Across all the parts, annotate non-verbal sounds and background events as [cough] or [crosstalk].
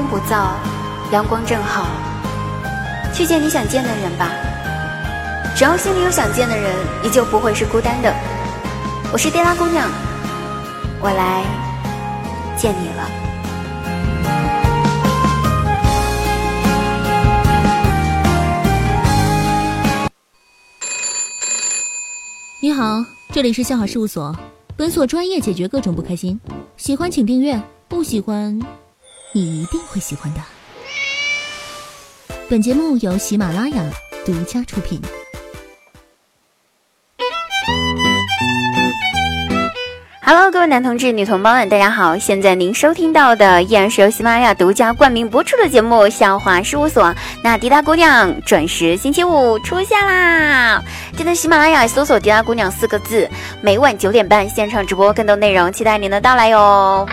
风不燥，阳光正好，去见你想见的人吧。只要心里有想见的人，你就不会是孤单的。我是迪拉姑娘，我来见你了。你好，这里是笑好事务所，本所专业解决各种不开心。喜欢请订阅，不喜欢，你一定会喜欢的。本节目由喜马拉雅独家出品。Hello，各位男同志、女同胞们，大家好！现在您收听到的依然是由喜马拉雅独家冠名播出的节目《笑话事务所》。那迪达姑娘准时星期五出现啦！记得喜马拉雅搜索“迪达姑娘”四个字，每晚九点半现场直播更多内容，期待您的到来哟。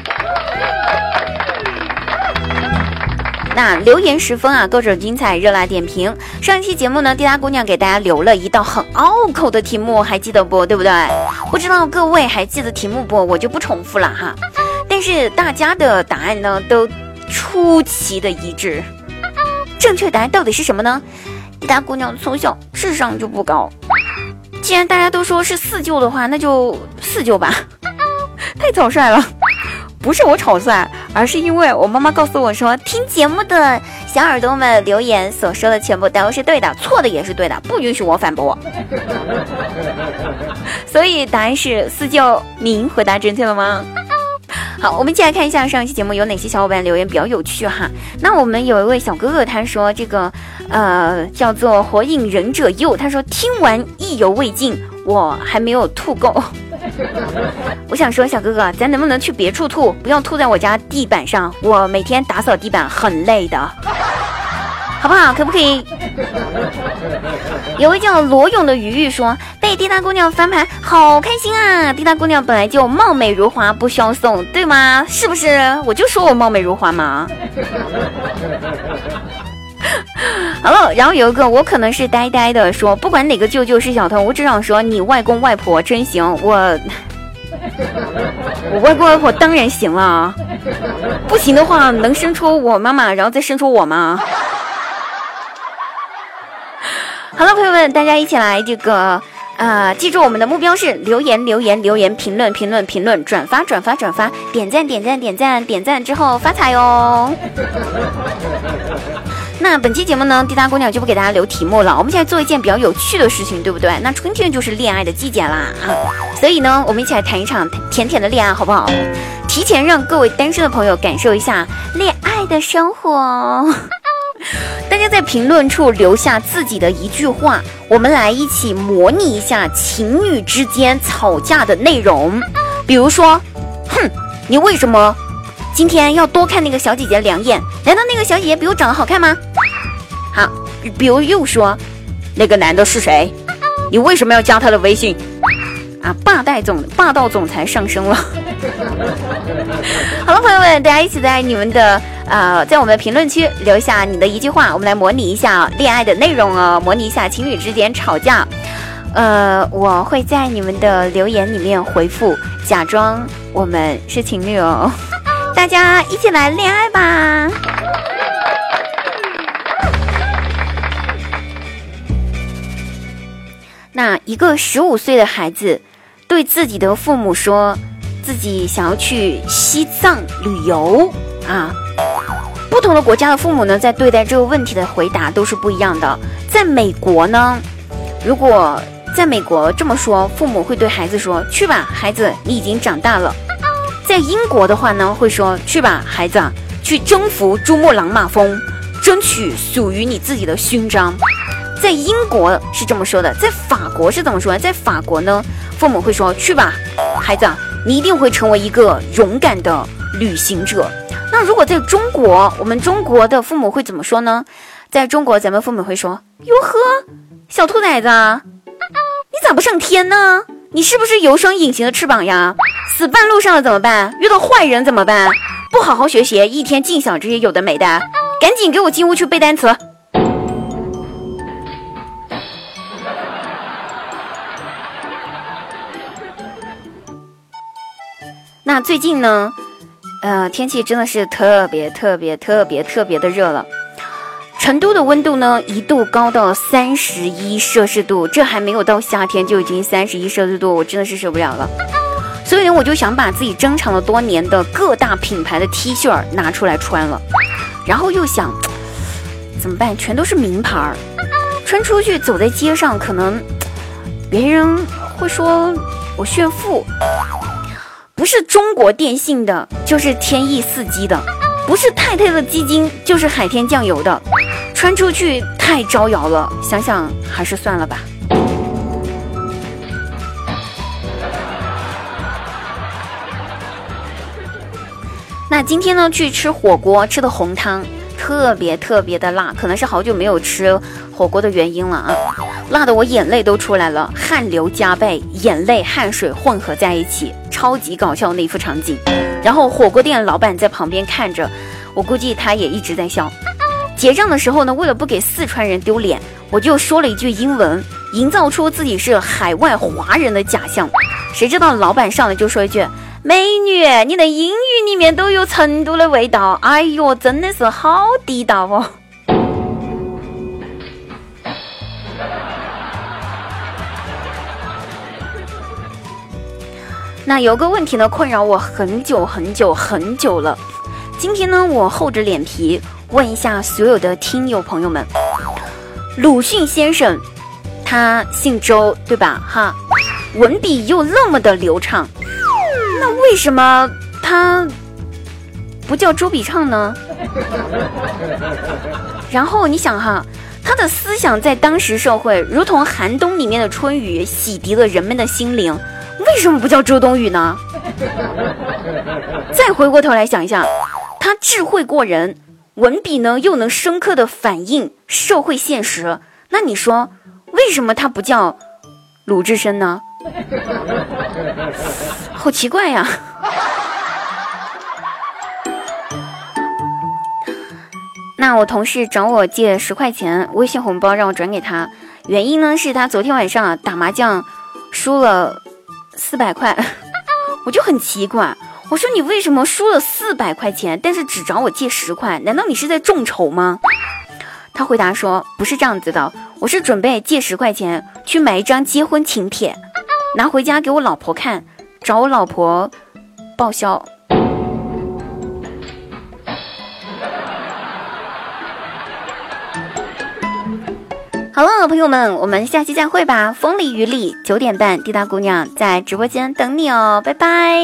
那留言十分啊，各种精彩，热辣点评。上一期节目呢，滴答姑娘给大家留了一道很拗口的题目，还记得不？对不对？不知道各位还记得题目不？我就不重复了哈。但是大家的答案呢，都出奇的一致。正确答案到底是什么呢？滴答姑娘从小智商就不高，既然大家都说是四舅的话，那就四舅吧。[laughs] 太草率了。不是我草率，而是因为我妈妈告诉我说，听节目的小耳朵们留言所说的全部都是对的，错的也是对的，不允许我反驳。[laughs] 所以答案是四舅，您回答正确了吗？[laughs] 好，我们一起来看一下上一期节目有哪些小伙伴留言比较有趣哈。那我们有一位小哥哥，他说这个呃叫做火影忍者佑，他说听完意犹未尽，我还没有吐够。[laughs] 我想说，小哥哥，咱能不能去别处吐？不要吐在我家地板上，我每天打扫地板很累的，好不好？可不可以？有位叫罗勇的鱼鱼说，被滴答姑娘翻盘，好开心啊！滴答姑娘本来就貌美如花，不需要送，对吗？是不是？我就说我貌美如花嘛。好了，然后有一个我可能是呆呆的说，不管哪个舅舅是小偷，我只想说你外公外婆真行，我 [laughs] 我外公外婆当然行了，不行的话能生出我妈妈，然后再生出我吗？好了，朋友们，大家一起来这个啊，记住我们的目标是留言留言留言评论评论评论转发转发转发点赞点赞点赞点赞之后发财哦。那本期节目呢，滴答姑娘就不给大家留题目了。我们现在做一件比较有趣的事情，对不对？那春天就是恋爱的季节啦啊，所以呢，我们一起来谈一场甜甜的恋爱，好不好？提前让各位单身的朋友感受一下恋爱的生活。大家在评论处留下自己的一句话，我们来一起模拟一下情侣之间吵架的内容。比如说，哼，你为什么？今天要多看那个小姐姐两眼，难道那个小姐姐比我长得好看吗？比如又说，那个男的是谁？你为什么要加他的微信？啊，霸道总霸道总裁上升了。[laughs] 好了，朋友们，大家一起在你们的呃，在我们的评论区留下你的一句话，我们来模拟一下恋爱的内容哦，模拟一下情侣之间吵架。呃，我会在你们的留言里面回复，假装我们是情侣哦。大家一起来恋爱吧！那一个十五岁的孩子对自己的父母说，自己想要去西藏旅游啊。不同的国家的父母呢，在对待这个问题的回答都是不一样的。在美国呢，如果在美国这么说，父母会对孩子说：“去吧，孩子，你已经长大了。”在英国的话呢，会说去吧，孩子，去征服珠穆朗玛峰，争取属于你自己的勋章。在英国是这么说的，在法国是怎么说？在法国呢，父母会说去吧，孩子，你一定会成为一个勇敢的旅行者。那如果在中国，我们中国的父母会怎么说呢？在中国，咱们父母会说：哟呵，小兔崽子，你咋不上天呢？你是不是有双隐形的翅膀呀？死半路上了怎么办？遇到坏人怎么办？不好好学习，一天净想这些有的没的，赶紧给我进屋去背单词。那最近呢，呃，天气真的是特别特别特别特别的热了。成都的温度呢，一度高到三十一摄氏度，这还没有到夏天就已经三十一摄氏度，我真的是受不了了。所以呢，我就想把自己珍藏了多年的各大品牌的 T 恤拿出来穿了，然后又想 [tsk] 怎么办？全都是名牌儿，穿出去走在街上，可能别人会说我炫富。不是中国电信的，就是天翼四 G 的；不是太太的基金，就是海天酱油的。穿出去太招摇了，想想还是算了吧。那今天呢，去吃火锅，吃的红汤特别特别的辣，可能是好久没有吃火锅的原因了啊，辣得我眼泪都出来了，汗流浃背，眼泪汗水混合在一起，超级搞笑那一幅场景。然后火锅店老板在旁边看着，我估计他也一直在笑。结账的时候呢，为了不给四川人丢脸，我就说了一句英文，营造出自己是海外华人的假象。谁知道老板上来就说一句。美女，你的英语里面都有成都的味道，哎呦，真的是好地道哦！那有个问题呢，困扰我很久很久很久了。今天呢，我厚着脸皮问一下所有的听友朋友们：鲁迅先生，他姓周对吧？哈，文笔又那么的流畅。那为什么他不叫周笔畅呢？[laughs] 然后你想哈，他的思想在当时社会如同寒冬里面的春雨，洗涤了人们的心灵。为什么不叫周冬雨呢？再回过头来想一下，他智慧过人，文笔呢又能深刻的反映社会现实。那你说，为什么他不叫鲁智深呢？好奇怪呀！那我同事找我借十块钱微信红包，让我转给他。原因呢是他昨天晚上打麻将输了四百块，我就很奇怪，我说你为什么输了四百块钱，但是只找我借十块？难道你是在众筹吗？他回答说不是这样子的，我是准备借十块钱去买一张结婚请帖。拿回家给我老婆看，找我老婆报销。好了，朋友们，我们下期再会吧！风里雨里，九点半，滴答姑娘在直播间等你哦，拜拜。